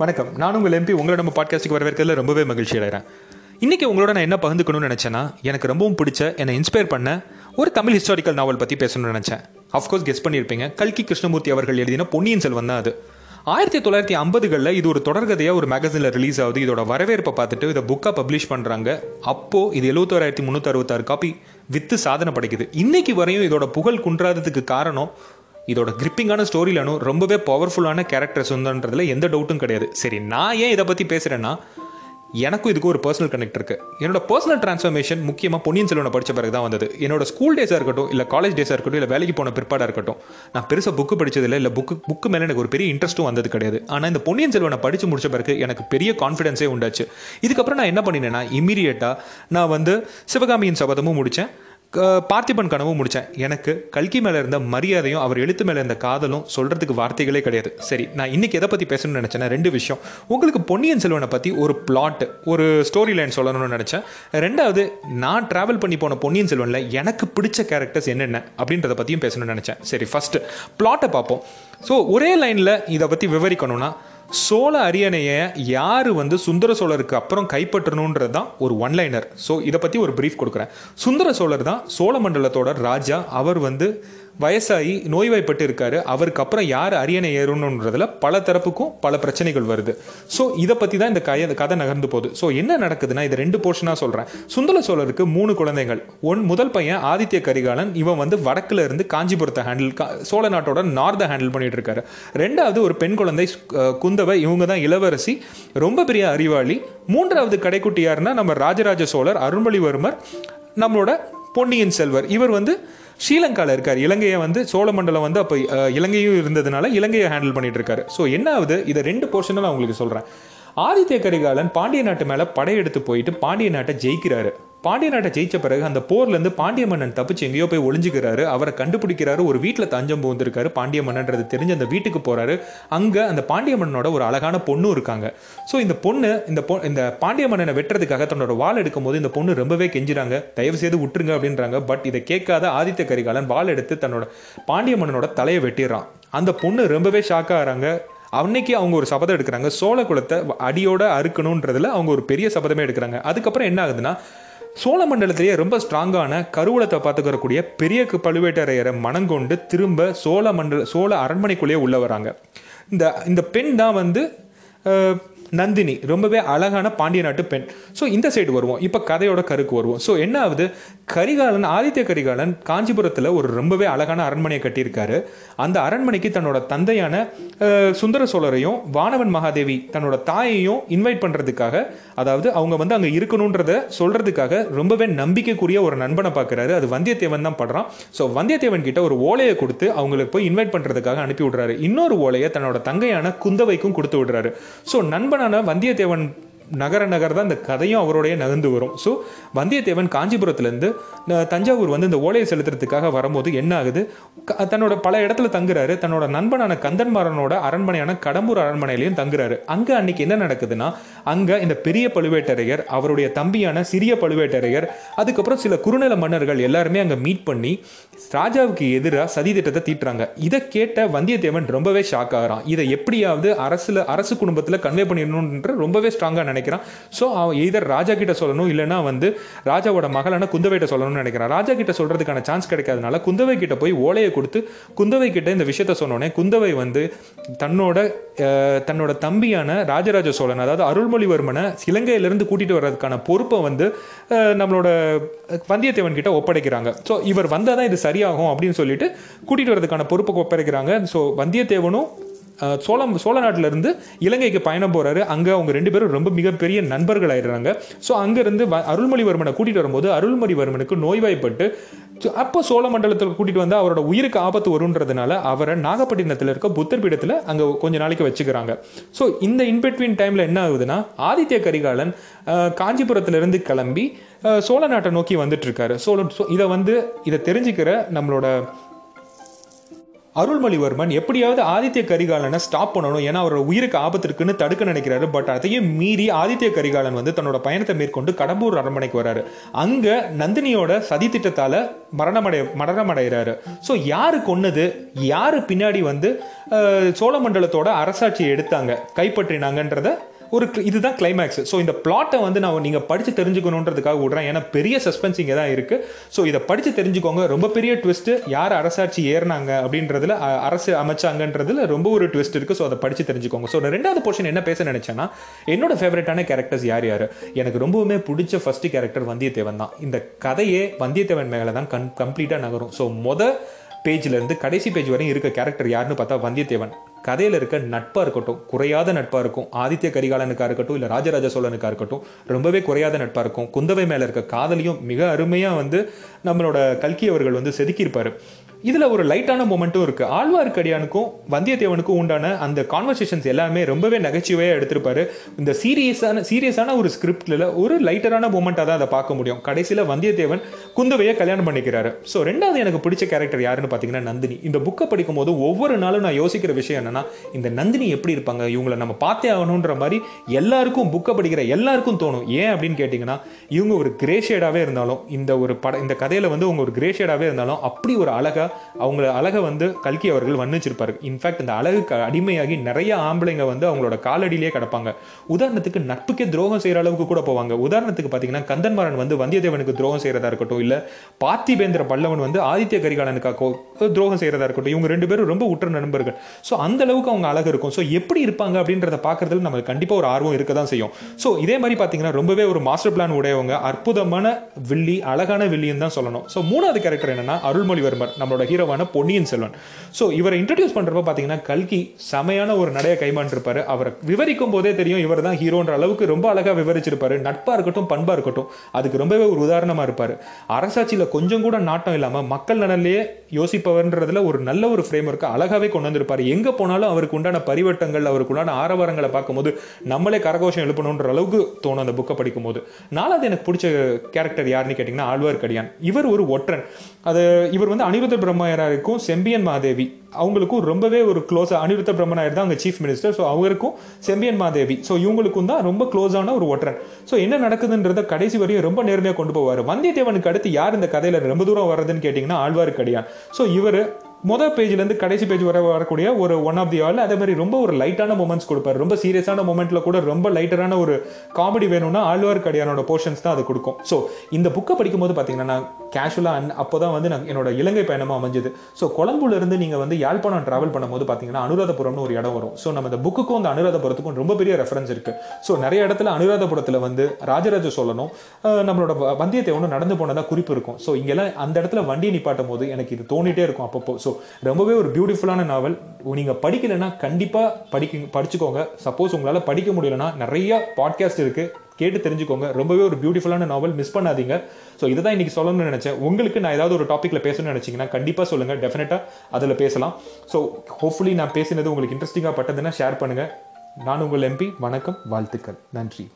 வணக்கம். நான் உங்கள் எம்பி உங்களோட நம்ம பாட்காஸ்ட்டுக்கு வரவேற்கிறதுல ரொம்பவே மகிழ்ச்சி அடைகிறேன். இன்றைக்கி உங்களோட நான் என்ன பகிர்ந்துக்கணும்னு நினச்சேன்னா எனக்கு ரொம்பவும் பிடிச்ச என்னை இன்ஸ்பயர் பண்ண ஒரு தமிழ் ஹிஸ்டாரிக்கல் நாவல் பற்றி பேசணும்னு நினச்சேன். அஃப்கோர்ஸ் கெஸ் பண்ணியிருப்பீங்க. கல்கி கிருஷ்ணமூர்த்தி அவர்கள் எழுதின பொன்னியின் செல்வன் தான் அது. ஆயிரத்தி தொள்ளாயிரத்தி ஐம்பதுகளில் இது ஒரு தொடர்கதையாக ஒரு மேகசினில் ரிலீஸ் ஆகுது. இதோட வரவேற்பை பார்த்துட்டு இதை புக்காக பப்ளிஷ் பண்ணுறாங்க அப்போது இது எழுபத்தோராயிரத்தி முந்நூற்றி அறுபத்தாறு காப்பி வித்து சாதனை படைக்குது. இன்றைக்கி வரையும் இதோட புகழ் குன்றாததுக்கு காரணம் இதோட கிரிப்பிங்கான ஸ்டோரி லைனும் ரொம்பவே பவர்ஃபுல்லான கேரக்டர்ஸ் வந்துன்றதுல எந்த டவுட்டும் கிடையாது. சரி நான் ஏன் இதை பற்றி பேசுகிறேன்னா எனக்கும் இதுக்கு ஒரு பர்சனல் கனெக்ட் இருக்குது என்னோட பர்சனல் டிரான்ஸ்ஃபர்மேஷன் முக்கியமாக பொன்னியின் செல்வனை படித்த பிறகு தான் வந்தது. என்னோட ஸ்கூல் டேஸாக இருக்கட்டும் இல்லை காலேஜ் டேஸாக இருக்கட்டும் இல்லை வேலைக்கு போன பிற்பாடாக இருக்கட்டும் நான் பெருசாக புக்கு படித்ததில்லை இல்லை புக்கு புக்கு மேலே எனக்கு ஒரு பெரிய இன்ட்ரெஸ்ட்டும் வந்தது கிடையாது. ஆனால் இந்த பொன்னியின் செல்வனை படித்து முடிச்ச பிறகு எனக்கு பெரிய கான்ஃபிடென்ஸே உண்டாச்சு. இதுக்கப்புறம் நான் என்ன பண்ணினேன்னா இமீடியட்டாக நான் வந்து சிவகாமியின் சபதமும் முடித்தேன் பார்த்திபன் கனவும் முடித்தேன் எனக்கு கல்கி மேலே இருந்த மரியாதையும் அவர் எழுத்து மேலே இருந்த காதலும் சொல்கிறதுக்கு வார்த்தைகளே கிடையாது. சரி நான் இன்னைக்கு எதை பற்றி பேசணும்னு நினச்சேன்னா ரெண்டு விஷயம். உங்களுக்கு பொன்னியின் செல்வனை பற்றி ஒரு பிளாட் ஒரு ஸ்டோரி லைன் சொல்லணும்னு நினச்சேன். ரெண்டாவது நான் ட்ராவல் பண்ணி போன பொன்னியின் செல்வனில் எனக்கு பிடிச்ச கேரக்டர்ஸ் என்னென்ன அப்படின்றத பற்றியும் பேசணும்னு நினச்சேன். சரி ஃபஸ்ட்டு பிளாட்டை பார்ப்போம். ஸோ ஒரே லைனில் இதை பற்றி விவரிக்கணும்னா சோழ அரியணையை யார் வந்து சுந்தர சோழருக்கு அப்புறம் கைப்பற்றணுன்றது தான் ஒரு ஒன் லைனர் ஸோ இதை பற்றி ஒரு ப்ரீஃப் கொடுக்குறேன். சுந்தர சோழர் தான் சோழ மண்டலத்தோட ராஜா. அவர் வந்து வயசாகி நோய்வாய்ப்பட்டு இருக்காரு. அவருக்கு அப்புறம் யார் அரியணை ஏறணுன்றதுல பல தரப்புக்கும் பல பிரச்சனைகள் வருது. ஸோ இதை பற்றி தான் இந்த கதை கதை நகர்ந்து போகுது. ஸோ என்ன நடக்குதுன்னா இது ரெண்டு போர்ஷனாக சொல்கிறேன் சுந்தர சோழருக்கு மூணு குழந்தைகள். ஒன் முதல் பையன் ஆதித்ய கரிகாலன். இவன் வந்து வடக்குல இருந்து காஞ்சிபுரத்தை ஹேண்டில் சோழ நாட்டோட நார்த்தை ஹேண்டில் பண்ணிட்டு இருக்காரு. ரெண்டாவது ஒரு பெண் குழந்தை குந்தவை. இவங்க தான் இளவரசி. ரொம்ப பெரிய அறிவாளி. மூன்றாவது கடைக்குட்டி யாருன்னா நம்ம ராஜராஜ சோழர் அருள்மொழிவர்மர். நம்மளோட பொன்னியின் செல்வர். இவர் வந்து ஸ்ரீலங்காவில் இருக்கார். இலங்கையை வந்து சோழ மண்டலம் வந்து அப்போ இலங்கையும் இருந்ததுனால இலங்கையை ஹேண்டில் பண்ணிட்டு இருக்காரு ஸோ என்ன ஆகுது இதை ரெண்டு போர்ஷனாக நான் உங்களுக்கு சொல்கிறேன் ஆதித்ய கரிகாலன் பாண்டிய நாட்டு மேலே படையெடுத்து போயிட்டு பாண்டிய நாட்டை ஜெயிக்கிறாரு. பாண்டிய நாட்டை ஜெயிச்ச பிறகு அந்த போர்லேருந்து பாண்டிய மன்னன் தப்பிச்சு எங்கேயோ போய் ஒளிஞ்சுக்கிறாரு. அவரை கண்டுபிடிக்கிறாரு. ஒரு வீட்டில் தஞ்சம் புகுந்திருக்காரு. பாண்டிய மன்னன்றது தெரிஞ்சு அந்த வீட்டுக்கு போகிறாரு அங்கே அந்த பாண்டிய மன்னனோட ஒரு அழகான பொண்ணும் இருக்காங்க. ஸோ இந்த பொண்ணு இந்த பொ இந்த பாண்டிய மன்னனை வெட்டுறதுக்காக தன்னோட வாள் எடுக்கும்போது இந்த பொண்ணு ரொம்பவே கெஞ்சுறாங்க. தயவு செய்து விட்டுருங்க அப்படின்றாங்க. பட் இதை கேட்காத ஆதித்த கரிகாலன் வாள் எடுத்து தன்னோட பாண்டிய மன்னனோட தலையை வெட்டிடுறான். அந்த பொண்ணு ரொம்பவே ஷாக் ஆகிறாங்க அன்னைக்கு அவங்க ஒரு சபதம் எடுக்கிறாங்க. சோழ குலத்தை அடியோட அறுக்கணுன்றதுல அவங்க ஒரு பெரிய சபதமே எடுக்கிறாங்க. அதுக்கப்புறம் என்ன ஆகுதுன்னா சோழ மண்டலத்திலேயே ரொம்ப ஸ்ட்ராங்கான கருவூலத்தை பார்த்துக்கிறக்கூடிய பெரிய பழுவேட்டரையரை மனங்கொண்டு திரும்ப சோழ மண்டல சோழ அரண்மனைக்குள்ளேயே உள்ள வராங்க. இந்த இந்த பெண் தான் வந்து நந்தினி ரொம்பவே அழகான பாண்டிய நாட்டு பெண். ஸோ இந்த சைடு வருவோம். இப்போ கதையோட கருக்கு வருவோம். ஸோ என்ன ஆகுது? கரிகாலன் ஆதித்ய கரிகாலன் காஞ்சிபுரத்தில் ஒரு ரொம்பவே அழகான அரண்மனையை கட்டியிருக்காரு. அந்த அரண்மனைக்கு தன்னோட தந்தையான சுந்தர சோழரையும் வானவன் மகாதேவி தன்னோட தாயையும் இன்வைட் பண்ணுறதுக்காக அதாவது அவங்க வந்து அங்கே இருக்கணுன்றத சொல்கிறதுக்காக ரொம்பவே நம்பிக்கைக்குரிய ஒரு நண்பனை பார்க்குறாரு அது வந்தியத்தேவன் தான் படுறான். ஸோ வந்தியத்தேவன் கிட்ட ஒரு ஓலையை கொடுத்து அவங்களுக்கு போய் இன்வைட் பண்ணுறதுக்காக அனுப்பி விடுறாரு. இன்னொரு ஓலையை தன்னோட தங்கையான குந்தவைக்கும் கொடுத்து விடுறாரு. ஸோ நண்பனான வந்தியத்தேவன் நகர நகர் தான் இந்த கதையும் அவருடைய நகர்ந்து வரும். ஸோ வந்தியத்தேவன் காஞ்சிபுரத்துலேருந்து தஞ்சாவூர் வந்து இந்த ஓலையை செலுத்துறதுக்காக வரும்போது என்ன ஆகுது? க- தன்னோட பல இடத்துல தங்குறாரு. தன்னோட நண்பனான கந்தன்மாரனோட அரண்மனையான கடம்பூர் அரண்மனையிலையும் தங்குறாரு. அங்கே அன்னைக்கு என்ன நடக்குதுன்னா அங்கே இந்த பெரிய பழுவேட்டரையர் அவருடைய தம்பியான சிறிய பழுவேட்டரையர் அதுக்கப்புறம் சில குறுநில மன்னர்கள் எல்லாருமே அங்கே மீட் பண்ணி ராஜாவுக்கு எதிராக சதி திட்டத்தை தீட்டுறாங்க. இதை கேட்ட வந்தியத்தேவன் ரொம்பவே ஷாக் ஆகிறான். இதை எப்படியாவது அரசுல அரசு குடும்பத்தில் கன்வே பண்ணிடணுன்ற ரொம்பவே ஸ்ட்ராங்காக நினைக்கிறான். ஸோ அவன் எதர் ராஜா கிட்ட சொல்லணும் இல்லைன்னா வந்து ராஜாவோட மகளான குந்தவைகிட்ட சொல்லணும்னு நினைக்கிறான். ராஜா கிட்ட சொல்றதுக்கான சான்ஸ் கிடைக்காதனால குந்தவை கிட்ட போய் ஓலையை கொடுத்து குந்தவை கிட்ட இந்த விஷயத்த சொன்னோடனே குந்தவை வந்து தன்னோட தன்னோட தம்பியான ராஜராஜ சோழன் அதாவது அருள்மொழிவர்மனை இலங்கையிலிருந்து கூட்டிட்டு வர்றதுக்கான பொறுப்பை வந்து நம்மளோட வந்தியத்தேவன் கிட்ட ஒப்படைக்கிறாங்க. ஸோ இவர் வந்தால் தான் இது சரியாகும் அப்படின்னு சொல்லிட்டு கூட்டிட்டு வரதுக்கான பொறுப்பை ஒப்படைக்கிறாங்க. ஸோ வந்தியத்தேவனும் சோழம் சோழ நாட்டுல இருந்து இலங்கைக்கு பயணம் போகிறாரு அங்கே அவங்க ரெண்டு பேரும் ரொம்ப மிகப்பெரிய நண்பர்கள் ஆயிடுறாங்க ஸோ அங்கேருந்து வ- அருள்மொழிவர்மனை கூட்டிகிட்டு வரும்போது அருள்மொழிவர்மனுக்கு நோய்வாய்ப்பட்டு அப்போ சோழ மண்டலத்தில் கூட்டிகிட்டு வந்து அவரோட உயிருக்கு ஆபத்து வருன்றதுனால அவரை நாகப்பட்டினத்தில் இருக்க புத்தர் பீடத்தில் அங்கே கொஞ்ச நாளைக்கு வச்சுக்கிறாங்க. ஸோ இந்த இன்பிட்வீன் டைமில் என்ன ஆகுதுன்னா ஆதித்ய கரிகாலன் காஞ்சிபுரத்திலிருந்து கிளம்பி சோழ நாட்டை நோக்கி வந்துட்டு இருக்காரு. சோழ இதை வந்து இதை தெரிஞ்சுக்கிற நம்மளோட அருள்மொழிவர்மன் எப்படியாவது ஆதித்ய கரிகாலனை ஸ்டாப் பண்ணணும். ஏன்னா அவரோட உயிருக்கு ஆபத்து இருக்குன்னு தடுக்க நினைக்கிறாரு. பட் அதையும் மீறி ஆதித்ய கரிகாலன் வந்து தன்னோட பயணத்தை மேற்கொண்டு கடம்பூர் அரண்மனைக்கு வராரு. அங்க நந்தினியோட சதி திட்டத்தால மரணமடை மரணமடைகிறாரு. ஸோ யாரு கொன்னது யாரு பின்னாடி வந்து சோழமண்டலத்தோட அரசாட்சியை எடுத்தாங்க கைப்பற்றினாங்கன்றத ஒரு இதுதான் கிளைமேக்ஸ் ஸோ இந்த பிளாட்டை வந்து நான் நீங்கள் படித்து தெரிஞ்சுக்கணுன்றதுக்காக விடுறேன். ஏன்னா பெரிய சஸ்பென்ஸ் இங்கே தான் இருக்குது ஸோ இதை படித்து தெரிஞ்சுக்கோங்க. ரொம்ப பெரிய ட்விஸ்ட்டு யார் அரசாட்சி ஏறினாங்க அப்படின்றதுல அரசு அமைச்சாங்கன்றதுல ரொம்ப ஒரு ட்விஸ்ட் இருக்குது ஸோ அதை படித்து தெரிஞ்சுக்கோங்க. ஸோ ரெண்டாவது போர்ஷன் என்ன பேச நினச்சேன்னா என்னோட ஃபேவரட்டான கேரக்டர்ஸ் யார் யார்? எனக்கு ரொம்பவுமே பிடிச்ச ஃபஸ்ட்டு கேரக்டர் வந்தியத்தேவன் தான். இந்த கதையே வந்தியத்தேவன் மேலே தான் கன் கம்ப்ளீட்டாக நகரும். ஸோ மொதல் பேஜ்லேருந்து கடைசி பேஜ் வரையும் இருக்க கேரக்டர் யாருன்னு பார்த்தா வந்தியத்தேவன். கதையில் இருக்க நட்பாக இருக்கட்டும் குறையாத நட்பாக இருக்கும் ஆதித்ய கரிகாலனுக்காக இருக்கட்டும் இல்லை ராஜராஜ சோழனுக்காக இருக்கட்டும் ரொம்பவே குறையாத நட்பாக இருக்கும். குந்தவை மேலே இருக்க காதலியும் மிக அருமையாக வந்து நம்மளோட கல்கி அவர்கள் வந்து செதுக்கியிருப்பார். இதில் ஒரு லைட்டான மூமெண்ட்டும் இருக்குது ஆழ்வார்க்கடியானுக்கும் வந்தியத்தேவனுக்கும் உண்டான அந்த கான்வர்சேஷன்ஸ் எல்லாமே ரொம்பவே நகைச்சுவையாக எடுத்திருப்பாரு. இந்த சீரியஸான சீரியஸான ஒரு ஸ்கிரிப்டில் ஒரு லைட்டரான மூமெண்ட்டாக தான் அதை பார்க்க முடியும். கடைசியில் வந்தியத்தேவன் குந்தவையை கல்யாணம் பண்ணிக்கிறாரு. ஸோ ரெண்டாவது எனக்கு பிடிச்ச கேரக்டர் யாருன்னு பார்த்தீங்கன்னா நந்தினி. இந்த புக்கை படிக்கும் போது ஒவ்வொரு நாளும் நான் யோசிக்கிற விஷயம் என்னன்னா இந்த நந்தினி எப்படி இருப்பாங்க? இவங்களை நம்ம பார்த்தே ஆகணுன்ற மாதிரி எல்லாருக்கும் புக்கை படிக்கிற எல்லாருக்கும் தோணும். ஏன் அப்படின்னு கேட்டிங்கன்னா இவங்க ஒரு கிரேஷேடாகவே இருந்தாலும் இந்த ஒரு பட இந்த கதையில் வந்து அவங்க ஒரு கிரேஷேடாகவே இருந்தாலும் அப்படி ஒரு அழகாக அவங்கள அழகை வந்து கல்கி அவர்கள் வர்ணிச்சிருப்பார். இன்ஃபேக்ட் இந்த அழகுக்கு அடிமையாகி நிறைய ஆம்பளைங்க வந்து அவங்களோட காலடியிலே கிடப்பாங்க. உதாரணத்துக்கு நட்புக்கே துரோகம் செய்கிற அளவுக்கு கூட போவாங்க. உதாரணத்துக்கு பார்த்தீங்கன்னா கந்தன்மாறன் வந்து வந்தியத்தேவனுக்கு துரோகம் செய்யறதா இருக்கட்டும் இல்ல பார்த்திபேந்திர பல்லவன் வந்து ஆதித்ய கரிகாலனுக்காக துரோகம் செய்யறதா இருக்கட்டும் இவங்க ரெண்டு பேரும் ரொம்ப உற்ற நண்பர்கள். ஸோ அந்த அளவுக்கு அவங்க அழகு இருக்கும். ஸோ எப்படி இருப்பாங்க அப்படின்றத பார்க்கறதுல நமக்கு கண்டிப்பாக ஒரு ஆர்வம் இருக்க தான் செய்யும். ஸோ இதே மாதிரி பார்த்தீங்கன்னா ரொம்பவே ஒரு மாஸ்டர் பிளான் உடையவங்க அற்புதமான வில்லி அழகான வில்லின்னு தான் சொல்லணும். ஸோ மூணாவது கேரக்டர் என்னன்னா அருள்மொழிவர்மர். நம்மளோட ஹீரோவான பொன்னியின் செல்வன். ஸோ இவரை இன்ட்ரடியூஸ் பண்ணுறப்ப பார்த்தீங்கன்னா கல்கி செமையான ஒரு நடையை கைமாண்டிருப்பாரு அவரை விவரிக்கும் போதே தெரியும் இவர் தான் ஹீரோன்ற அளவுக்கு ரொம்ப அழகா விவரிச்சிருப்பாரு. நட்பா இருக்கட்டும் பண்பா இருக்கட்டும் அதுக்கு ரொம்பவே ஒரு உதாரணமா இருப்பார். அரசாட்சியில் கொஞ்சம் கூட நாட்டம் இல்லாம மக்கள் நலன்லேயே யோசிப்பவர்ன்றதுல ஒரு நல்ல ஒரு ஃப்ரேம் ஒர்க்கை அழகாவே கொண்டு வந்திருப்பார். எங்க போனாலும் அவருக்கு உண்டான பரிவட்டங்கள் அவருக்கு உண்டான ஆரவாரங்களை பார்க்கும்போது நம்மளே கரகோஷம் எழுப்பணுன்ற அளவுக்கு தோணும் அந்த புக்கை படிக்கும்போது. நாலாவது எனக்கு பிடிச்ச கேரக்டர் யாருன்னு கேட்டிங்கன்னா ஆழ்வார்க்கடியான். இவர் ஒரு ஒற்றன். அது இவர் வந்து அனிருத்த பிரம்மராருக்கும் செம்பியன் மாதேவி. அவங்களுக்கும் ரொம்பவே ஒரு க்ளோஸ் அனிருத்த பிரம்மநாயர் தான் அங்கே சீஃப் மினிஸ்டர் ஸோ அவருக்கும் செம்பியன் மாதேவி. ஸோ இவங்களுக்கும் தான் ரொம்ப க்ளோஸான ஒரு ஒற்றன் ஸோ என்ன நடக்குதுன்றத கடைசி வரையும் ரொம்ப நேர்மையாக கொண்டு போவார். வந்தியத்தேவனுக்கு அடுத்து யார் இந்த கதையில் ரொம்ப தூரம் வர்றதுன்னு கேட்டிங்கன்னா ஆழ்வார்க்கடியான். ஸோ இவர் மொதல் பேஜ்லேருந்து கடைசி பேஜ் வர வரக்கூடிய ஒரு ஒன் ஆஃப் தி ஆல் அதே மாதிரி ரொம்ப ஒரு லைட்டான மூமெண்ட்ஸ் கொடுப்பாரு. ரொம்ப சீரியஸான மூமெண்ட்ல கூட ரொம்ப லைட்டரான ஒரு காமெடி வேணும்னா ஆழ்வார்க்கடியானோட போர்ஷன்ஸ் தான் அது கொடுக்கும். ஸோ இந்த புக்கை படிக்கும்போது பார்த்தீங்கன்னா கேஷுவலாக கேஷுவலாக அப்போ தான் வந்து நான் என்னோட இலங்கை பயணமாக அமைஞ்சது. ஸோ கொழம்புலேருந்து நீங்கள் வந்து யாழ்ப்பாணம் ட்ராவல் பண்ணும்போது பார்த்தீங்கன்னா அனுராதபுரம்னு ஒரு இடம் வரும். ஸோ நம்ம இந்த புக்குக்கும் அந்த அனுராதபுரத்துக்கும் ரொம்ப பெரிய ரெஃபரன்ஸ் இருக்குது ஸோ நிறைய இடத்துல அனுராதபுரத்தில் வந்து ராஜராஜ சோழனும் நம்மளோட வ- வந்தியத்தேவனும் நடந்து போனதாக குறிப்பு இருக்கும். ஸோ இங்கெல்லாம் அந்த இடத்துல வண்டியை நிப்பாட்டும் போது எனக்கு இது தோணிட்டே இருக்கும் அப்பப்போ. ஸோ ரொம்பவே ஒரு பியூட்டிஃபுல்லான நாவல் நீங்கள் படிக்கலைன்னா கண்டிப்பாக படிக்க படிச்சுக்கோங்க. சப்போஸ் உங்களால் படிக்க முடியலன்னா நிறைய பாட்காஸ்ட் இருக்குது கேட்டு தெரிஞ்சுக்கோங்க. ரொம்பவே ஒரு பியூட்டிஃபுல்லான நாவல் மிஸ் பண்ணாதீங்க. ஸோ இதை தான் இன்றைக்கி சொல்லணும்னு நினச்சேன். உங்களுக்கு நான் ஏதாவது ஒரு டாப்பிக்கில் பேசணும்னு நினைச்சீங்கன்னா கண்டிப்பாக சொல்லுங்கள் டெஃபினட்டாக அதில் பேசலாம். ஸோ ஹோப்ஃபுல்லி நான் பேசினது உங்களுக்கு இன்ட்ரெஸ்டிங்காக பட்டதுன்னா ஷேர் பண்ணுங்கள் நான் உங்கள் எம்பி வணக்கம். வாழ்த்துக்கள். நன்றி.